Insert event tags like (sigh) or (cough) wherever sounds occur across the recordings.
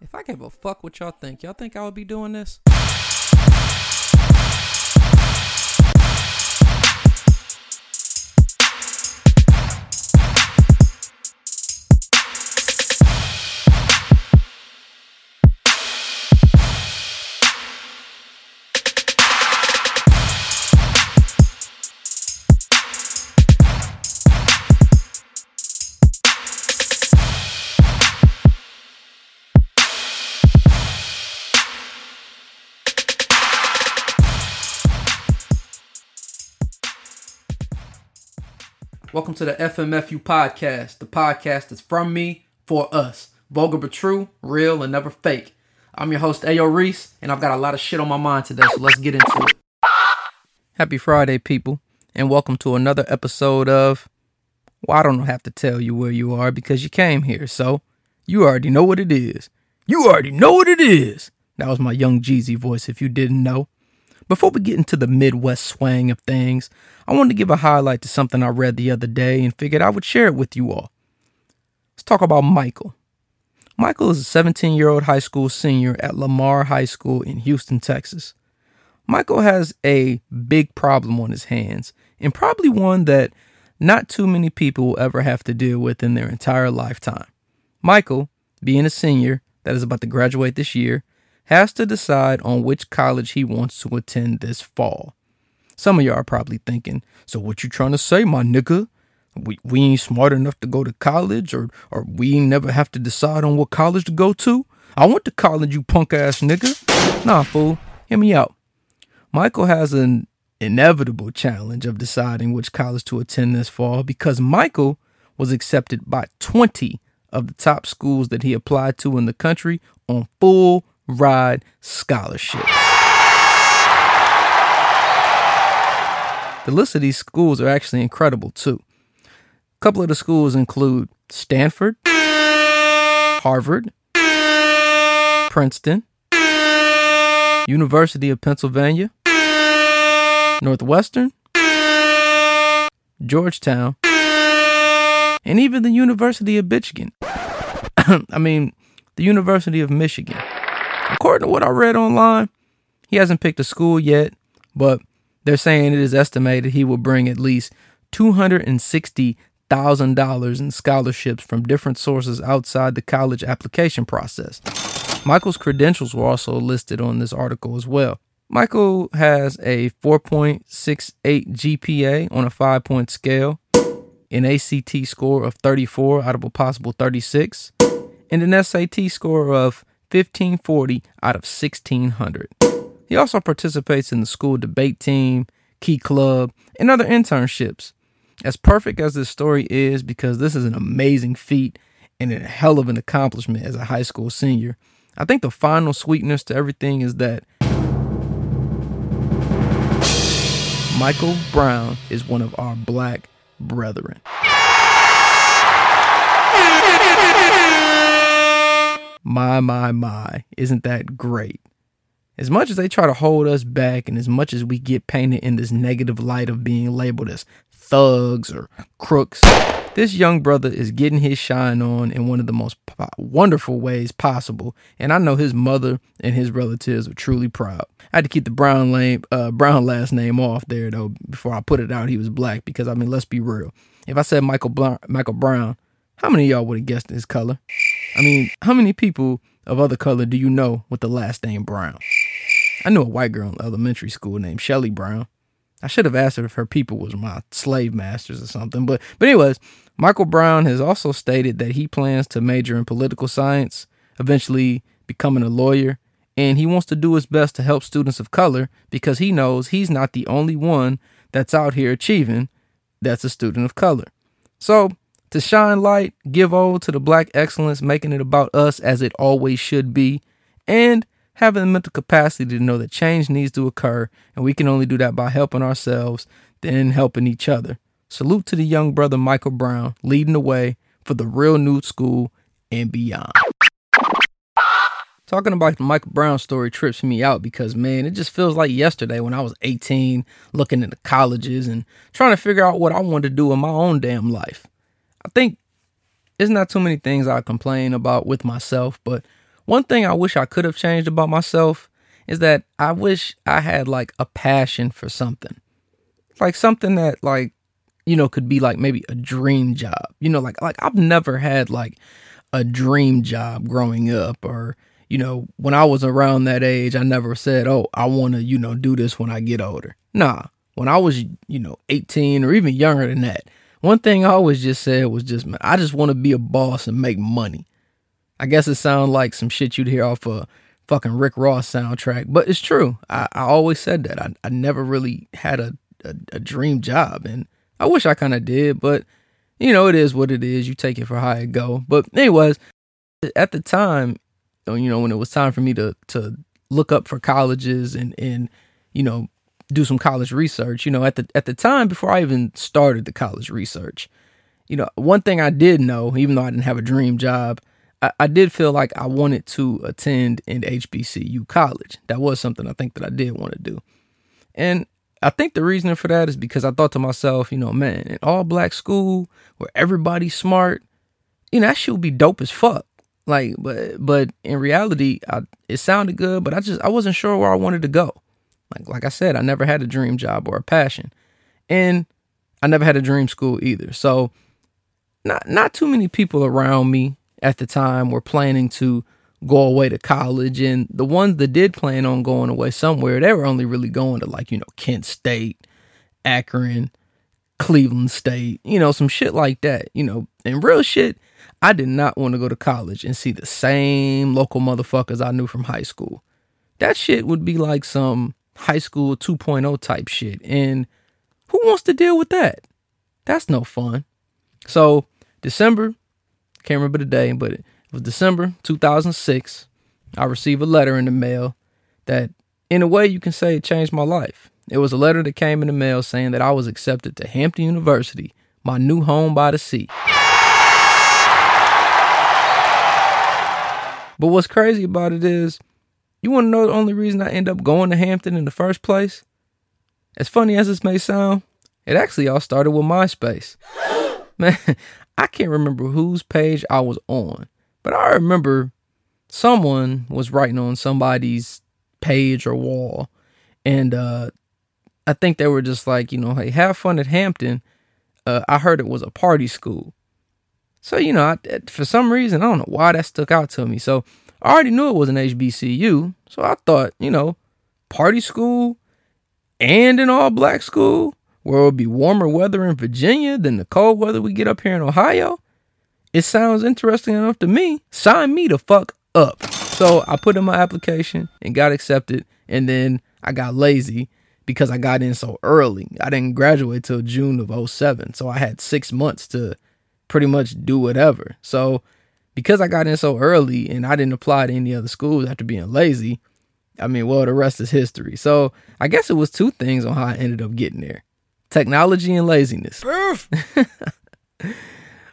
If I gave a fuck what y'all think, y'all think I would be doing this? To the FMFU podcast, the podcast that's from me for us. Vulgar but true, real and never fake. I'm your host, Ayo Reese, and I've got a lot of shit on my mind today, so let's get into it. Happy Friday, people, and welcome to another episode of. Well, I don't have to tell you where you are because you came here, so you already know what it is. You already know what it is. That was my young Jeezy voice if you didn't know. Before we get into the Midwest swang of things, I wanted to give a highlight to something I read the other day and figured I would share it with you all. Let's talk about Michael. Michael is a 17 year old high school senior at Lamar High School in Houston, Texas. Michael has a big problem on his hands, and probably one that not too many people will ever have to deal with in their entire lifetime. Michael, being a senior that is about to graduate this year, has to decide on which college he wants to attend this fall. Some of y'all are probably thinking, so what you trying to say, my nigga? We, we ain't smart enough to go to college or, or we ain't never have to decide on what college to go to? I went to college, you punk ass nigga. Nah, fool, hear me out. Michael has an inevitable challenge of deciding which college to attend this fall because Michael was accepted by 20 of the top schools that he applied to in the country on full ride scholarships. The list of these schools are actually incredible too. A couple of the schools include Stanford, Harvard, Princeton, University of Pennsylvania, Northwestern, Georgetown, and even the University of Michigan. (clears throat) I mean, the University of Michigan. According to what I read online, he hasn't picked a school yet, but they're saying it is estimated he will bring at least $260,000 in scholarships from different sources outside the college application process. Michael's credentials were also listed on this article as well. Michael has a 4.68 GPA on a five point scale, an ACT score of 34 out of a possible 36, and an SAT score of 1540 out of 1600. He also participates in the school debate team, Key Club, and other internships. As perfect as this story is, because this is an amazing feat and a hell of an accomplishment as a high school senior, I think the final sweetness to everything is that Michael Brown is one of our black brethren. My, my, my, isn't that great? As much as they try to hold us back, and as much as we get painted in this negative light of being labeled as thugs or crooks, this young brother is getting his shine on in one of the most po- wonderful ways possible. And I know his mother and his relatives are truly proud. I had to keep the Brown name, uh, Brown last name off there though before I put it out. He was black because I mean, let's be real. If I said Michael Bl- Michael Brown, how many of y'all would have guessed his color? I mean, how many people of other color do you know with the last name Brown? I knew a white girl in elementary school named Shelly Brown. I should have asked her if her people was my slave masters or something. But but anyways, Michael Brown has also stated that he plans to major in political science, eventually becoming a lawyer, and he wants to do his best to help students of color because he knows he's not the only one that's out here achieving that's a student of color. So, to shine light, give ode to the black excellence, making it about us as it always should be, and having the mental capacity to know that change needs to occur, and we can only do that by helping ourselves, then helping each other. Salute to the young brother Michael Brown, leading the way for the real new school and beyond. Talking about the Michael Brown story trips me out because, man, it just feels like yesterday when I was 18, looking into colleges and trying to figure out what I wanted to do in my own damn life. I think it's not too many things I complain about with myself, but one thing I wish I could have changed about myself is that I wish I had like a passion for something. Like something that like you know could be like maybe a dream job. You know like like I've never had like a dream job growing up or you know when I was around that age I never said, "Oh, I want to, you know, do this when I get older." Nah. When I was, you know, 18 or even younger than that, one thing I always just said was just, man, I just want to be a boss and make money. I guess it sounds like some shit you'd hear off a fucking Rick Ross soundtrack, but it's true. I, I always said that. I, I never really had a, a, a dream job, and I wish I kind of did, but you know, it is what it is. You take it for how it go. But anyways, at the time, you know, when it was time for me to to look up for colleges and and you know do some college research, you know, at the at the time before I even started the college research, you know, one thing I did know, even though I didn't have a dream job, I, I did feel like I wanted to attend an HBCU college. That was something I think that I did want to do. And I think the reason for that is because I thought to myself, you know, man, an all black school where everybody's smart, you know, that shit would be dope as fuck. Like, but but in reality, I, it sounded good, but I just I wasn't sure where I wanted to go. Like like I said, I never had a dream job or a passion, and I never had a dream school either. So, not not too many people around me at the time were planning to go away to college. And the ones that did plan on going away somewhere, they were only really going to like, you know, Kent State, Akron, Cleveland State, you know, some shit like that, you know, and real shit. I did not want to go to college and see the same local motherfuckers I knew from high school. That shit would be like some high school 2.0 type shit. And who wants to deal with that? That's no fun. So, December can't remember the day, but it was December 2006. I received a letter in the mail that, in a way, you can say it changed my life. It was a letter that came in the mail saying that I was accepted to Hampton University, my new home by the sea. But what's crazy about it is, you want to know the only reason I end up going to Hampton in the first place? As funny as this may sound, it actually all started with MySpace. (gasps) Man, (laughs) I can't remember whose page I was on, but I remember someone was writing on somebody's page or wall, and uh, I think they were just like, you know, hey, have fun at Hampton. Uh, I heard it was a party school. So, you know, I, for some reason, I don't know why that stuck out to me. So, I already knew it was an HBCU. So, I thought, you know, party school and an all black school where it'll be warmer weather in Virginia than the cold weather we get up here in Ohio. It sounds interesting enough to me. Sign me the fuck up. So I put in my application and got accepted. And then I got lazy because I got in so early. I didn't graduate till June of 07. So I had six months to pretty much do whatever. So because I got in so early and I didn't apply to any other schools after being lazy, I mean, well, the rest is history. So I guess it was two things on how I ended up getting there technology and laziness. (laughs)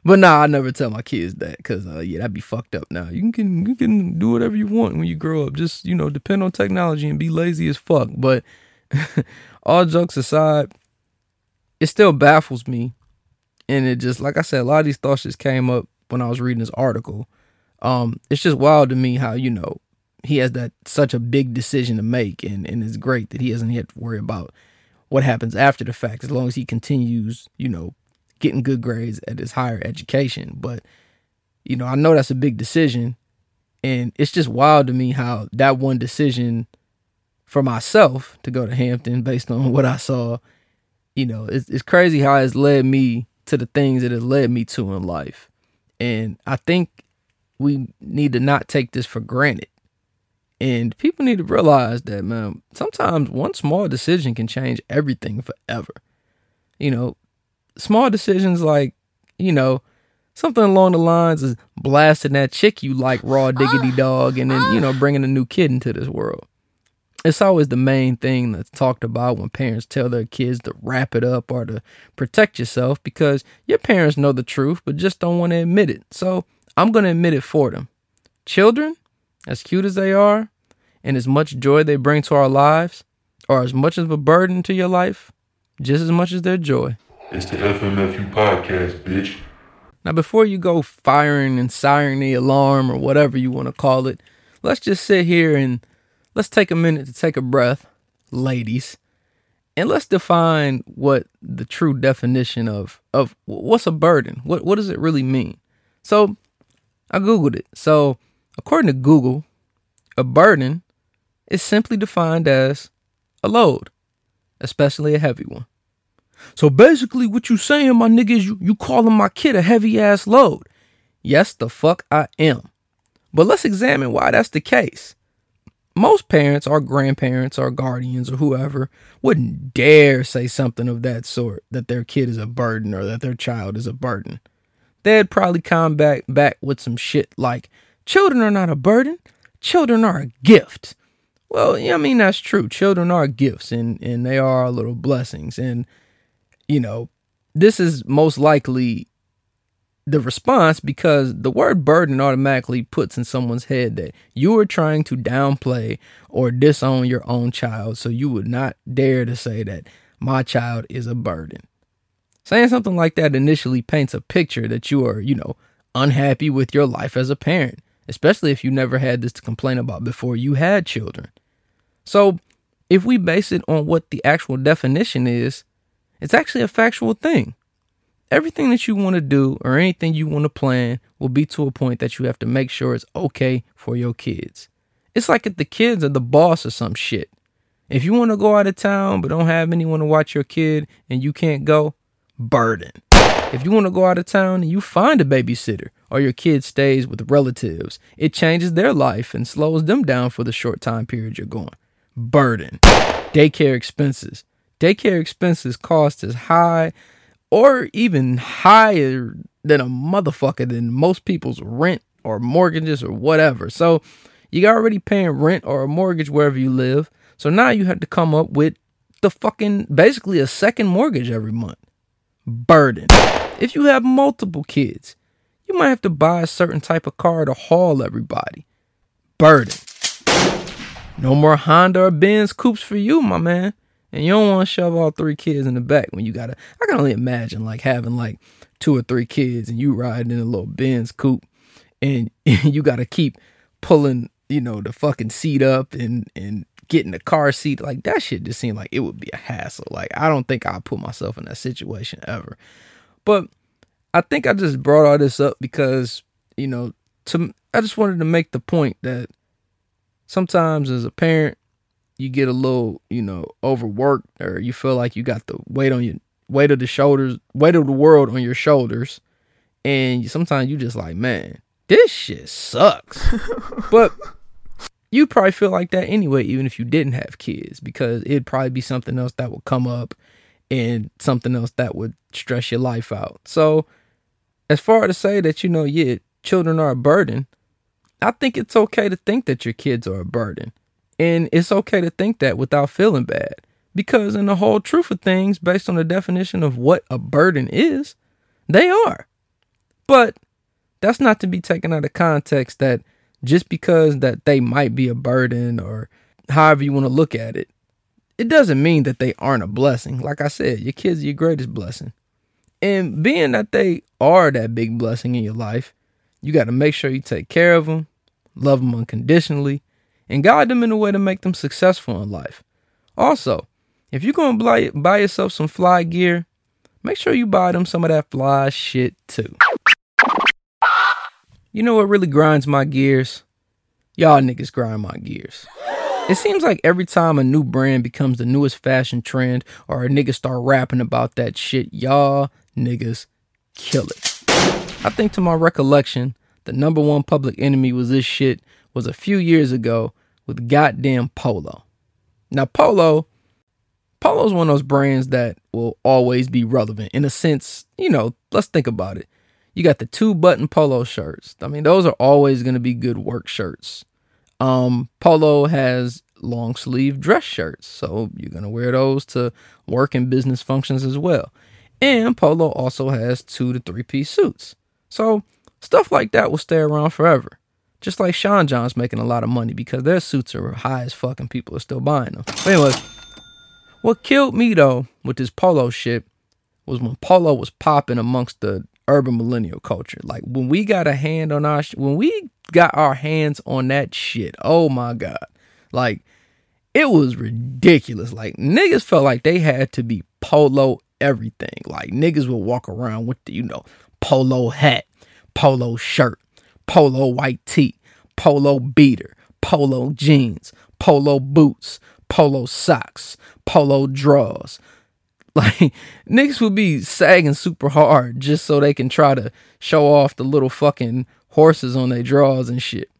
But nah, I never tell my kids that because uh, yeah, that'd be fucked up. Now you can you can do whatever you want when you grow up. Just you know, depend on technology and be lazy as fuck. But (laughs) all jokes aside, it still baffles me, and it just like I said, a lot of these thoughts just came up when I was reading this article. Um, it's just wild to me how you know he has that such a big decision to make, and and it's great that he doesn't have to worry about what happens after the fact as long as he continues, you know, getting good grades at his higher education. But, you know, I know that's a big decision. And it's just wild to me how that one decision for myself to go to Hampton based on (laughs) what I saw, you know, it's, it's crazy how it's led me to the things that it led me to in life. And I think we need to not take this for granted. And people need to realize that, man, sometimes one small decision can change everything forever. You know, small decisions like, you know, something along the lines of blasting that chick you like raw ah, diggity dog and then, you know, ah. bringing a new kid into this world. It's always the main thing that's talked about when parents tell their kids to wrap it up or to protect yourself because your parents know the truth but just don't want to admit it. So I'm going to admit it for them. Children, as cute as they are, and as much joy they bring to our lives are as much of a burden to your life, just as much as their joy. It's the FMFU podcast, bitch. Now, before you go firing and siring the alarm or whatever you want to call it, let's just sit here and let's take a minute to take a breath, ladies, and let's define what the true definition of of what's a burden. What what does it really mean? So I googled it. So according to Google, a burden is simply defined as a load, especially a heavy one. So basically, what you saying, my nigga, is you, you calling my kid a heavy ass load. Yes, the fuck I am. But let's examine why that's the case. Most parents or grandparents or guardians or whoever wouldn't dare say something of that sort that their kid is a burden or that their child is a burden. They'd probably come back back with some shit like children are not a burden, children are a gift. Well, yeah, I mean that's true. Children are gifts and and they are little blessings and you know, this is most likely the response because the word burden automatically puts in someone's head that you are trying to downplay or disown your own child. So you would not dare to say that my child is a burden. Saying something like that initially paints a picture that you are, you know, unhappy with your life as a parent, especially if you never had this to complain about before you had children. So if we base it on what the actual definition is, it's actually a factual thing. Everything that you want to do or anything you want to plan will be to a point that you have to make sure it's okay for your kids. It's like if the kids are the boss or some shit. If you want to go out of town but don't have anyone to watch your kid and you can't go, burden. If you want to go out of town and you find a babysitter or your kid stays with relatives, it changes their life and slows them down for the short time period you're going. Burden. Daycare expenses daycare expenses cost as high or even higher than a motherfucker than most people's rent or mortgages or whatever. So you're already paying rent or a mortgage wherever you live. So now you have to come up with the fucking basically a second mortgage every month. Burden. If you have multiple kids, you might have to buy a certain type of car to haul everybody. Burden. No more Honda or Benz coupes for you, my man. And you don't want to shove all three kids in the back when you gotta. I can only imagine like having like two or three kids and you riding in a little Benz coupe, and (laughs) you gotta keep pulling, you know, the fucking seat up and and getting the car seat. Like that shit just seemed like it would be a hassle. Like I don't think I'll put myself in that situation ever. But I think I just brought all this up because you know, to I just wanted to make the point that sometimes as a parent you get a little, you know, overworked or you feel like you got the weight on your weight of the shoulders, weight of the world on your shoulders. And sometimes you just like, man, this shit sucks. (laughs) but you probably feel like that anyway, even if you didn't have kids, because it'd probably be something else that would come up and something else that would stress your life out. So, as far as to say that, you know, yeah, children are a burden, I think it's okay to think that your kids are a burden. And it's okay to think that without feeling bad. Because, in the whole truth of things, based on the definition of what a burden is, they are. But that's not to be taken out of context that just because that they might be a burden or however you want to look at it, it doesn't mean that they aren't a blessing. Like I said, your kids are your greatest blessing. And being that they are that big blessing in your life, you got to make sure you take care of them, love them unconditionally, and guide them in a way to make them successful in life. Also, if you're going to buy, buy yourself some fly gear, make sure you buy them some of that fly shit too. You know what really grinds my gears? Y'all niggas grind my gears. It seems like every time a new brand becomes the newest fashion trend or a nigga start rapping about that shit, y'all niggas kill it. I think to my recollection, the number one public enemy was this shit was a few years ago with goddamn Polo. Now, Polo, Polo's one of those brands that will always be relevant in a sense, you know, let's think about it. You got the two button polo shirts. I mean, those are always going to be good work shirts. Um, Polo has long sleeve dress shirts, so you're going to wear those to work and business functions as well. And Polo also has two to three piece suits. So stuff like that will stay around forever. Just like Sean John's making a lot of money because their suits are high as fucking people are still buying them. But anyways, what killed me though with this polo shit was when polo was popping amongst the urban millennial culture. Like when we got a hand on our, sh- when we got our hands on that shit, oh my god, like it was ridiculous. Like niggas felt like they had to be polo everything. Like niggas would walk around with the, you know, polo hat, polo shirt, polo white tee, polo beater, polo jeans, polo boots, polo socks, polo drawers. (laughs) Like niggas would be sagging super hard just so they can try to show off the little fucking horses on their drawers and shit.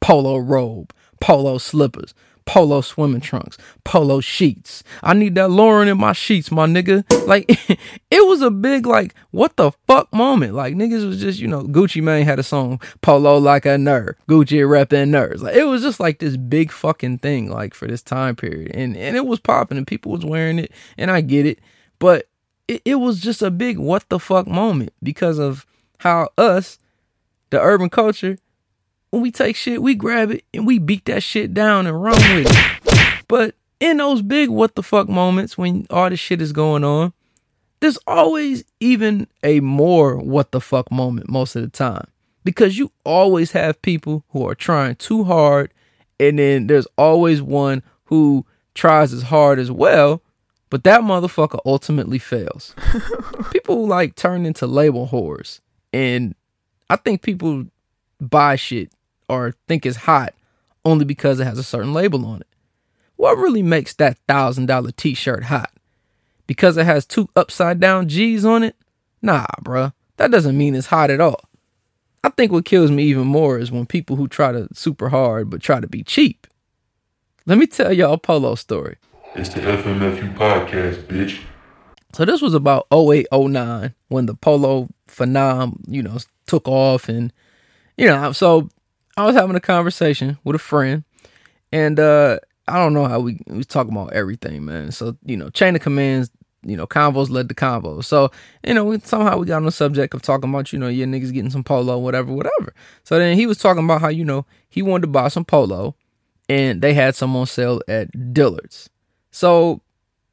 Polo robe, polo slippers, polo swimming trunks, polo sheets. I need that Lauren in my sheets, my nigga. Like (laughs) it was a big like what the fuck moment. Like niggas was just, you know, Gucci Mane had a song, Polo like a nerd, Gucci repping nerds. Like it was just like this big fucking thing like for this time period. And and it was popping and people was wearing it and I get it. But it, it was just a big what the fuck moment because of how us, the urban culture, when we take shit, we grab it and we beat that shit down and run with it. But in those big what the fuck moments when all this shit is going on, there's always even a more what the fuck moment most of the time. Because you always have people who are trying too hard, and then there's always one who tries as hard as well, but that motherfucker ultimately fails. (laughs) people like turn into label whores. And I think people buy shit or think it's hot only because it has a certain label on it. What really makes that thousand dollar t shirt hot? Because it has two upside down G's on it? Nah, bruh. That doesn't mean it's hot at all. I think what kills me even more is when people who try to super hard but try to be cheap. Let me tell y'all a polo story. It's the FMFU podcast, bitch. So this was about 0809 when the polo phenom, you know, took off and you know, so I was having a conversation with a friend, and uh, I don't know how we we talking about everything, man. So you know, chain of commands, you know, convos led to convos. So you know, we, somehow we got on the subject of talking about you know, your niggas getting some polo, whatever, whatever. So then he was talking about how you know he wanted to buy some polo, and they had some on sale at Dillard's. So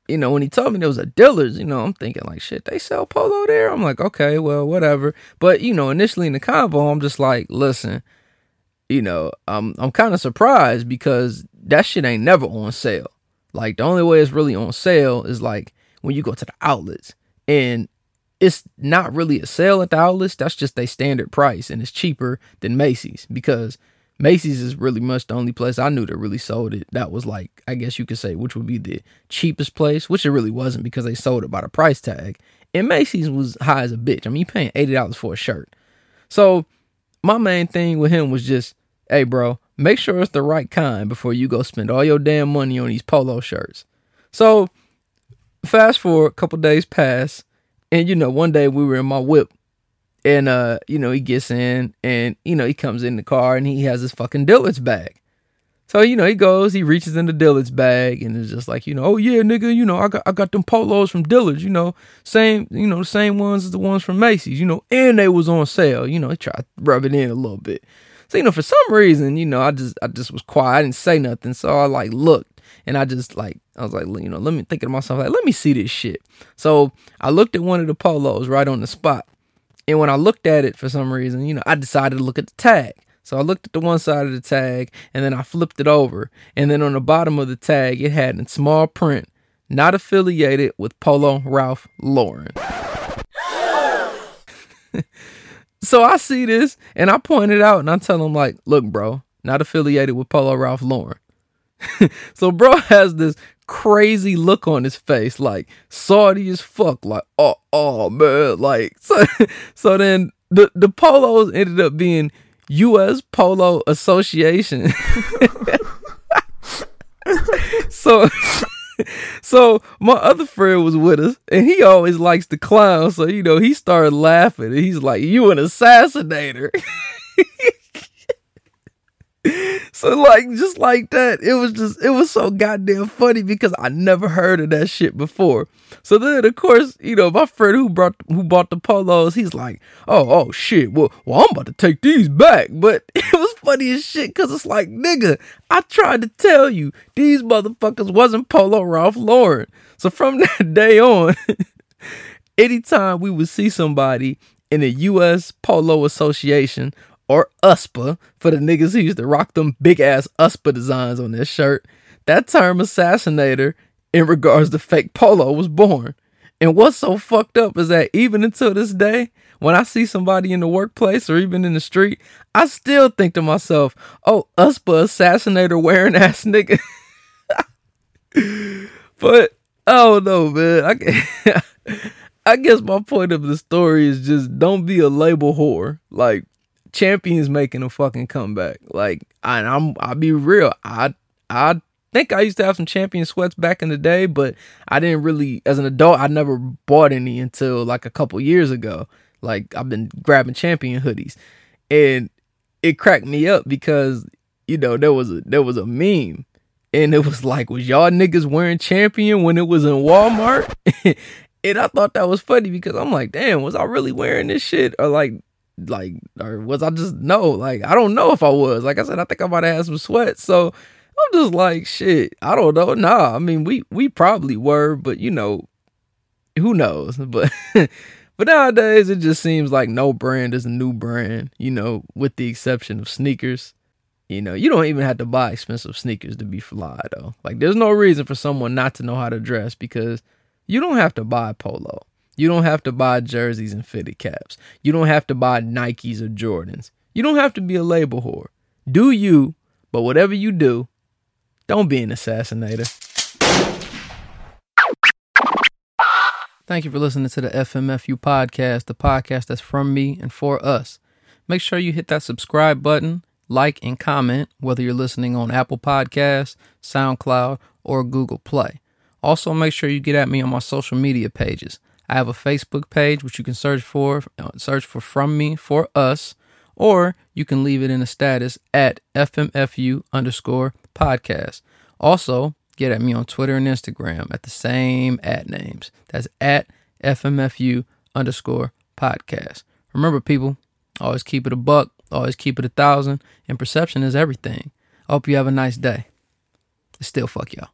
you know, when he told me there was a Dillard's, you know, I'm thinking like, shit, they sell polo there. I'm like, okay, well, whatever. But you know, initially in the convo, I'm just like, listen you know, I'm I'm kind of surprised because that shit ain't never on sale. Like the only way it's really on sale is like when you go to the outlets and it's not really a sale at the outlets. That's just a standard price and it's cheaper than Macy's because Macy's is really much the only place I knew that really sold it. That was like, I guess you could say, which would be the cheapest place, which it really wasn't because they sold it by the price tag. And Macy's was high as a bitch. I mean, you paying $80 for a shirt. So my main thing with him was just hey, bro, make sure it's the right kind before you go spend all your damn money on these polo shirts. So, fast forward a couple days pass, and you know, one day we were in my whip, and uh, you know, he gets in, and you know, he comes in the car, and he has his fucking Dillard's bag. So you know, he goes, he reaches in the Dillard's bag, and it's just like, you know, oh yeah, nigga, you know, I got I got them polos from Dillard's, you know, same, you know, the same ones as the ones from Macy's, you know, and they was on sale. You know, he tried to rub it in a little bit. So you know, for some reason, you know, I just I just was quiet. I didn't say nothing. So I like looked and I just like I was like, you know, let me think to myself like, let me see this shit. So I looked at one of the polos right on the spot. And when I looked at it for some reason, you know, I decided to look at the tag. So I looked at the one side of the tag and then I flipped it over. And then on the bottom of the tag, it had in small print, not affiliated with Polo Ralph Lauren. So I see this and I point it out and I tell him like, look, bro, not affiliated with Polo Ralph Lauren. (laughs) so bro has this crazy look on his face, like salty as fuck, like, oh, oh man, like (laughs) so so then the the polos ended up being US Polo Association. (laughs) so (laughs) so my other friend was with us, and he always likes to clown. So you know, he started laughing, and he's like, "You an assassinator." (laughs) so like just like that it was just it was so goddamn funny because i never heard of that shit before. So then of course you know my friend who brought who bought the polos he's like oh oh shit. Well, well i'm about to take these back. But (laughs) it was funny as shit because it's like nigga i tried to tell you these motherfuckers wasn't polo ralph lauren. So from (laughs) that day on (laughs) anytime we would see somebody in the us polo association or USPA for the niggas who used to rock them big ass USPA designs on their shirt, that term assassinator in regards to fake polo was born. And what's so fucked up is that even until this day, when I see somebody in the workplace or even in the street, I still think to myself, oh, USPA assassinator wearing ass nigga. (laughs) but I don't know, man. I, (laughs) I guess my point of the story is just don't be a label whore. Like champions making a fucking comeback. Like I, I'm, I'll be real. I, I think I used to have some champion sweats back in the day, but I didn't really, as an adult, I never bought any until like a couple years ago. Like I've been grabbing champion hoodies, and it cracked me up because you know there was a there was a meme, and it was like, was y'all niggas wearing champion when it was in Walmart? (laughs) and I thought that was funny because I'm like, damn, was I really wearing this shit or like like or was I just no like I don't know if I was. Like I said I think I might have had some sweat. so I'm just like shit I don't know. Nah I mean we we probably were but you know who knows? (laughs) But but nowadays it just seems like no brand is a new brand you know with the exception of sneakers. You know you don't even have to buy expensive sneakers to be fly though. Like there's no reason for someone not to know how to dress because you don't have to buy polo you don't have to buy jerseys and fitted caps. You don't have to buy Nikes or Jordans. You don't have to be a label whore. Do you, but whatever you do, don't be an assassinator. Thank you for listening to the FMFU podcast, the podcast that's from me and for us. Make sure you hit that subscribe button, like, and comment, whether you're listening on Apple Podcasts, SoundCloud, or Google Play. Also, make sure you get at me on my social media pages. I have a Facebook page which you can search for, uh, search for From Me for Us, or you can leave it in a status at FMFU underscore podcast. Also, get at me on Twitter and Instagram at the same at names. That's at FMFU underscore podcast. Remember, people, always keep it a buck, always keep it a thousand, and perception is everything. I hope you have a nice day. Still fuck y'all.